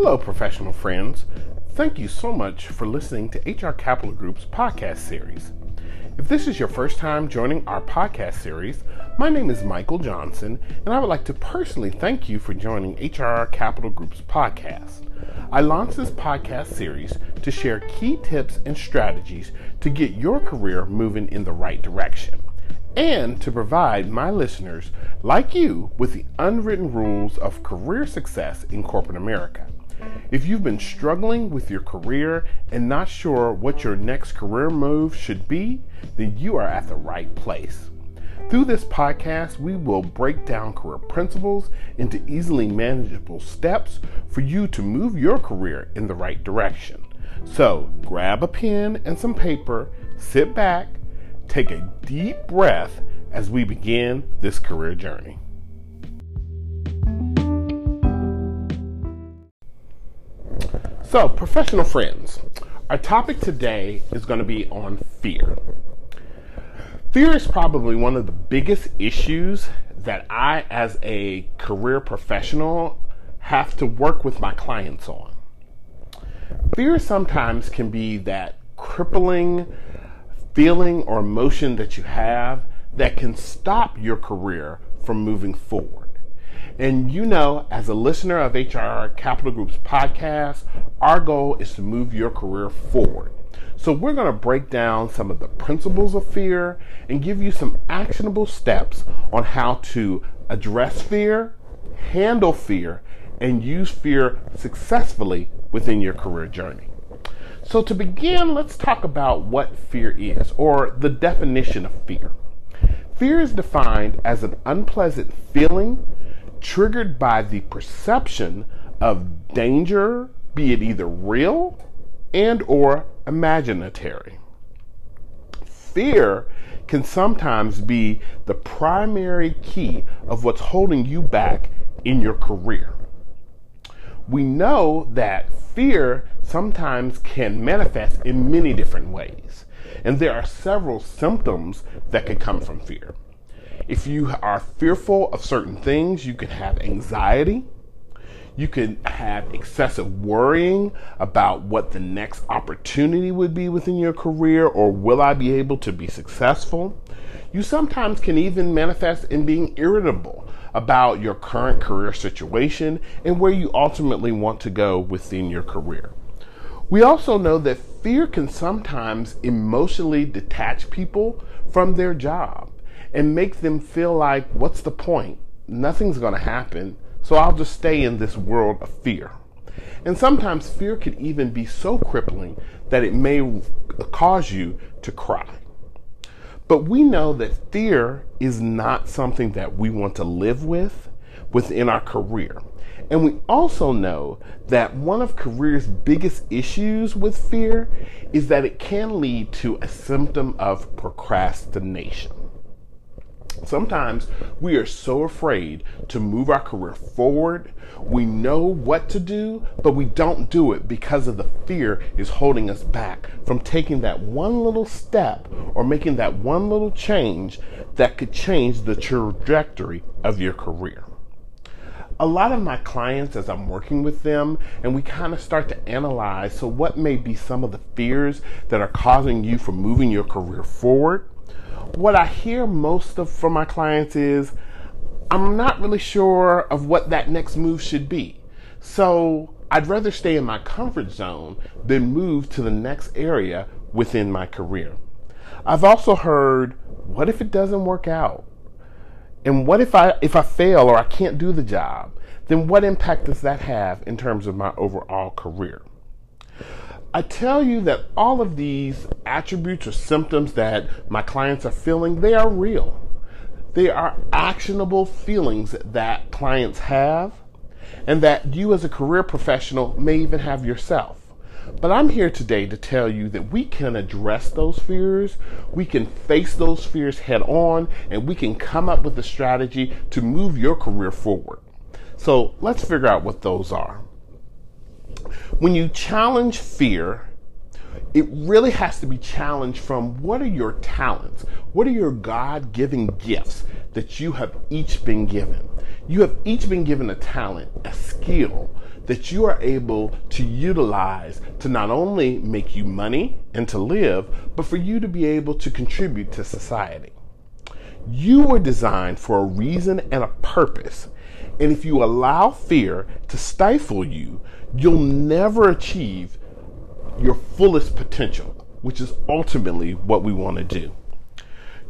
Hello, professional friends. Thank you so much for listening to HR Capital Group's podcast series. If this is your first time joining our podcast series, my name is Michael Johnson, and I would like to personally thank you for joining HR Capital Group's podcast. I launched this podcast series to share key tips and strategies to get your career moving in the right direction and to provide my listeners, like you, with the unwritten rules of career success in corporate America. If you've been struggling with your career and not sure what your next career move should be, then you are at the right place. Through this podcast, we will break down career principles into easily manageable steps for you to move your career in the right direction. So grab a pen and some paper, sit back, take a deep breath as we begin this career journey. So, professional friends, our topic today is going to be on fear. Fear is probably one of the biggest issues that I, as a career professional, have to work with my clients on. Fear sometimes can be that crippling feeling or emotion that you have that can stop your career from moving forward. And you know, as a listener of HR Capital Group's podcast, our goal is to move your career forward. So, we're going to break down some of the principles of fear and give you some actionable steps on how to address fear, handle fear, and use fear successfully within your career journey. So, to begin, let's talk about what fear is, or the definition of fear. Fear is defined as an unpleasant feeling triggered by the perception of danger, be it either real and or imaginary. Fear can sometimes be the primary key of what's holding you back in your career. We know that fear sometimes can manifest in many different ways, and there are several symptoms that can come from fear. If you are fearful of certain things, you can have anxiety. You can have excessive worrying about what the next opportunity would be within your career or will I be able to be successful. You sometimes can even manifest in being irritable about your current career situation and where you ultimately want to go within your career. We also know that fear can sometimes emotionally detach people from their job and make them feel like, what's the point? Nothing's going to happen, so I'll just stay in this world of fear. And sometimes fear can even be so crippling that it may cause you to cry. But we know that fear is not something that we want to live with within our career. And we also know that one of career's biggest issues with fear is that it can lead to a symptom of procrastination. Sometimes we are so afraid to move our career forward. We know what to do, but we don't do it because of the fear is holding us back from taking that one little step or making that one little change that could change the trajectory of your career. A lot of my clients, as I'm working with them, and we kind of start to analyze so, what may be some of the fears that are causing you from moving your career forward? What I hear most of from my clients is I'm not really sure of what that next move should be. So I'd rather stay in my comfort zone than move to the next area within my career. I've also heard, what if it doesn't work out? And what if I if I fail or I can't do the job? Then what impact does that have in terms of my overall career? I tell you that all of these attributes or symptoms that my clients are feeling, they are real. They are actionable feelings that clients have and that you as a career professional may even have yourself. But I'm here today to tell you that we can address those fears, we can face those fears head on, and we can come up with a strategy to move your career forward. So let's figure out what those are. When you challenge fear, it really has to be challenged from what are your talents? What are your God given gifts that you have each been given? You have each been given a talent, a skill that you are able to utilize to not only make you money and to live, but for you to be able to contribute to society. You were designed for a reason and a purpose. And if you allow fear to stifle you, you'll never achieve your fullest potential, which is ultimately what we want to do.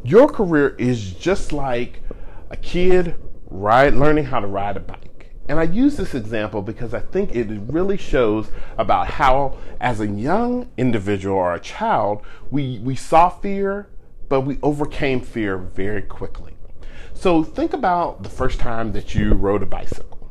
Your career is just like a kid ride, learning how to ride a bike. And I use this example because I think it really shows about how, as a young individual or a child, we, we saw fear, but we overcame fear very quickly. So think about the first time that you rode a bicycle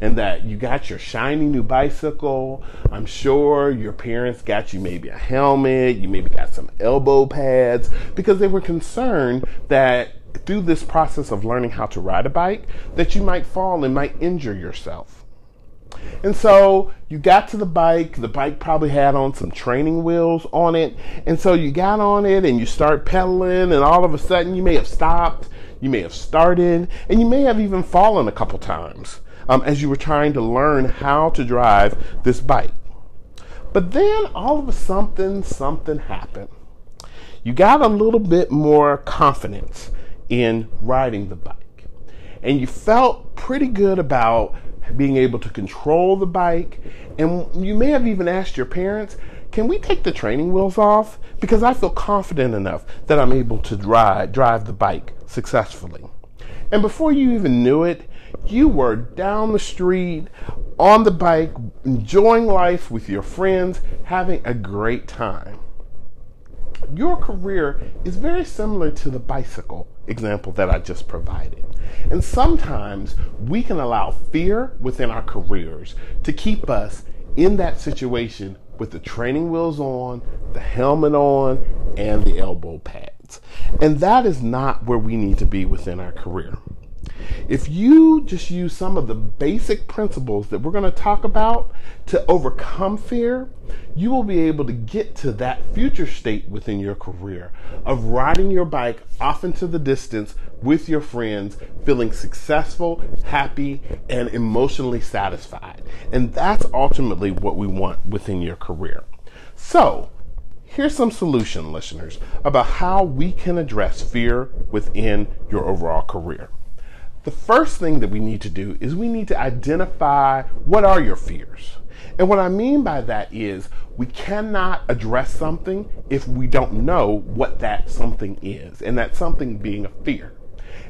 and that you got your shiny new bicycle. I'm sure your parents got you maybe a helmet, you maybe got some elbow pads because they were concerned that through this process of learning how to ride a bike that you might fall and might injure yourself. And so you got to the bike, the bike probably had on some training wheels on it. And so you got on it and you start pedaling, and all of a sudden you may have stopped, you may have started, and you may have even fallen a couple times um, as you were trying to learn how to drive this bike. But then all of a sudden, something happened. You got a little bit more confidence in riding the bike. And you felt pretty good about being able to control the bike. And you may have even asked your parents, can we take the training wheels off? Because I feel confident enough that I'm able to drive, drive the bike successfully. And before you even knew it, you were down the street on the bike, enjoying life with your friends, having a great time. Your career is very similar to the bicycle example that I just provided. And sometimes we can allow fear within our careers to keep us in that situation with the training wheels on, the helmet on, and the elbow pads. And that is not where we need to be within our career. If you just use some of the basic principles that we're going to talk about to overcome fear, you will be able to get to that future state within your career of riding your bike off into the distance with your friends, feeling successful, happy, and emotionally satisfied. And that's ultimately what we want within your career. So, here's some solution listeners about how we can address fear within your overall career. The first thing that we need to do is we need to identify what are your fears. And what I mean by that is we cannot address something if we don't know what that something is, and that something being a fear.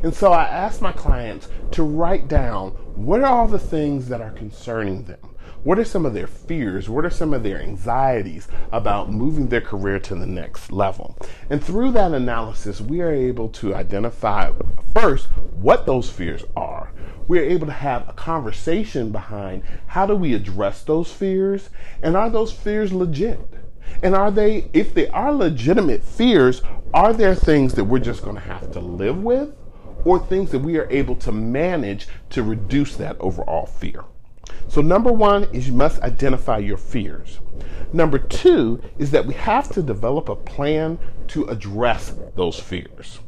And so I ask my clients to write down what are all the things that are concerning them. What are some of their fears? What are some of their anxieties about moving their career to the next level? And through that analysis, we are able to identify first what those fears are. We're able to have a conversation behind how do we address those fears and are those fears legit? And are they, if they are legitimate fears, are there things that we're just going to have to live with or things that we are able to manage to reduce that overall fear? So, number one is you must identify your fears. Number two is that we have to develop a plan to address those fears.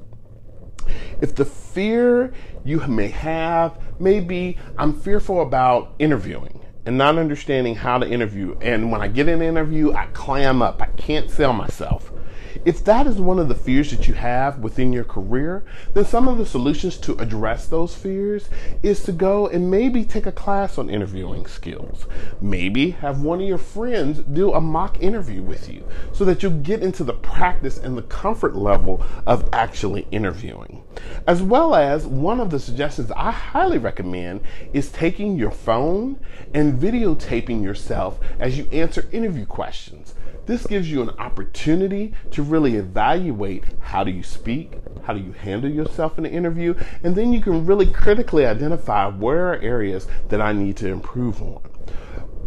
If the fear you may have, maybe I'm fearful about interviewing and not understanding how to interview. And when I get an interview, I clam up. I can't sell myself. If that is one of the fears that you have within your career, then some of the solutions to address those fears is to go and maybe take a class on interviewing skills. Maybe have one of your friends do a mock interview with you so that you get into the practice and the comfort level of actually interviewing. As well as one of the suggestions I highly recommend is taking your phone and videotaping yourself as you answer interview questions. This gives you an opportunity to really evaluate how do you speak, how do you handle yourself in an interview, and then you can really critically identify where are areas that I need to improve on.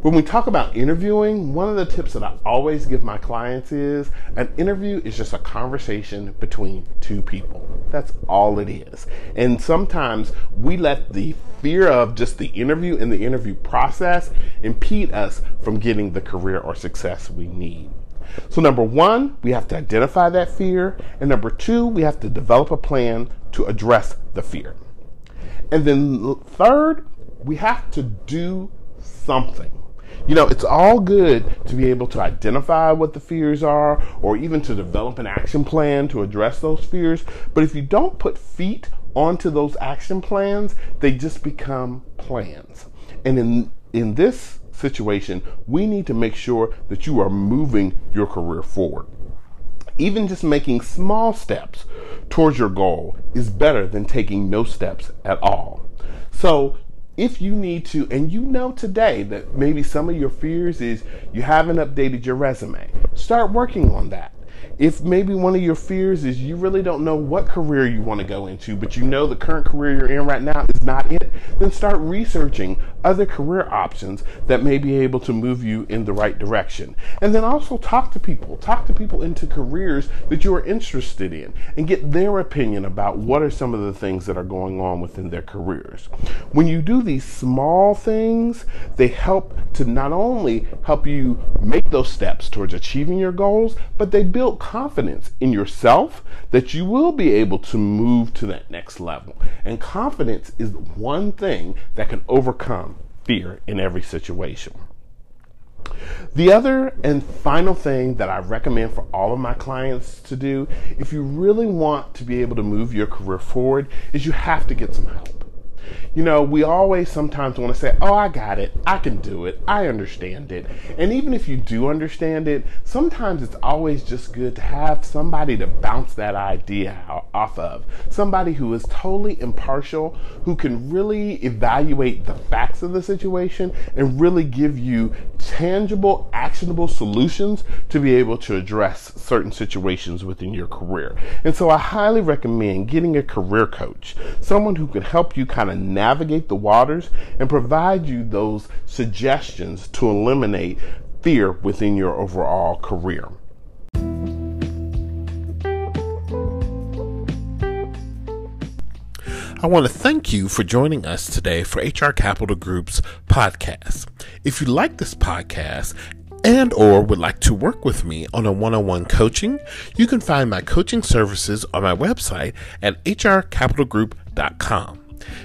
When we talk about interviewing, one of the tips that I always give my clients is an interview is just a conversation between two people. That's all it is. And sometimes we let the fear of just the interview and the interview process impede us from getting the career or success we need. So, number one, we have to identify that fear. And number two, we have to develop a plan to address the fear. And then, third, we have to do something. You know, it's all good to be able to identify what the fears are or even to develop an action plan to address those fears. But if you don't put feet onto those action plans, they just become plans. And in in this situation, we need to make sure that you are moving your career forward. Even just making small steps towards your goal is better than taking no steps at all. So, if you need to, and you know today that maybe some of your fears is you haven't updated your resume, start working on that. If maybe one of your fears is you really don't know what career you want to go into, but you know the current career you're in right now is not it, then start researching other career options that may be able to move you in the right direction. And then also talk to people, talk to people into careers that you are interested in and get their opinion about what are some of the things that are going on within their careers. When you do these small things, they help to not only help you make those steps towards achieving your goals, but they build confidence in yourself that you will be able to move to that next level. And confidence is one thing that can overcome fear in every situation. The other and final thing that I recommend for all of my clients to do, if you really want to be able to move your career forward, is you have to get some help. You know, we always sometimes want to say, oh, I got it. I can do it. I understand it. And even if you do understand it, sometimes it's always just good to have somebody to bounce that idea off of. Somebody who is totally impartial, who can really evaluate the facts of the situation and really give you tangible, actionable solutions to be able to address certain situations within your career. And so I highly recommend getting a career coach, someone who can help you kind of navigate the waters and provide you those suggestions to eliminate fear within your overall career. I want to thank you for joining us today for HR Capital Group's podcast. If you like this podcast and or would like to work with me on a one-on-one coaching, you can find my coaching services on my website at hrcapitalgroup.com.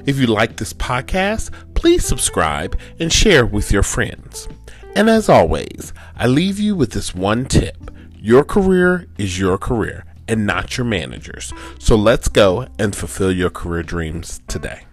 If you like this podcast, please subscribe and share with your friends. And as always, I leave you with this one tip. Your career is your career and not your manager's. So let's go and fulfill your career dreams today.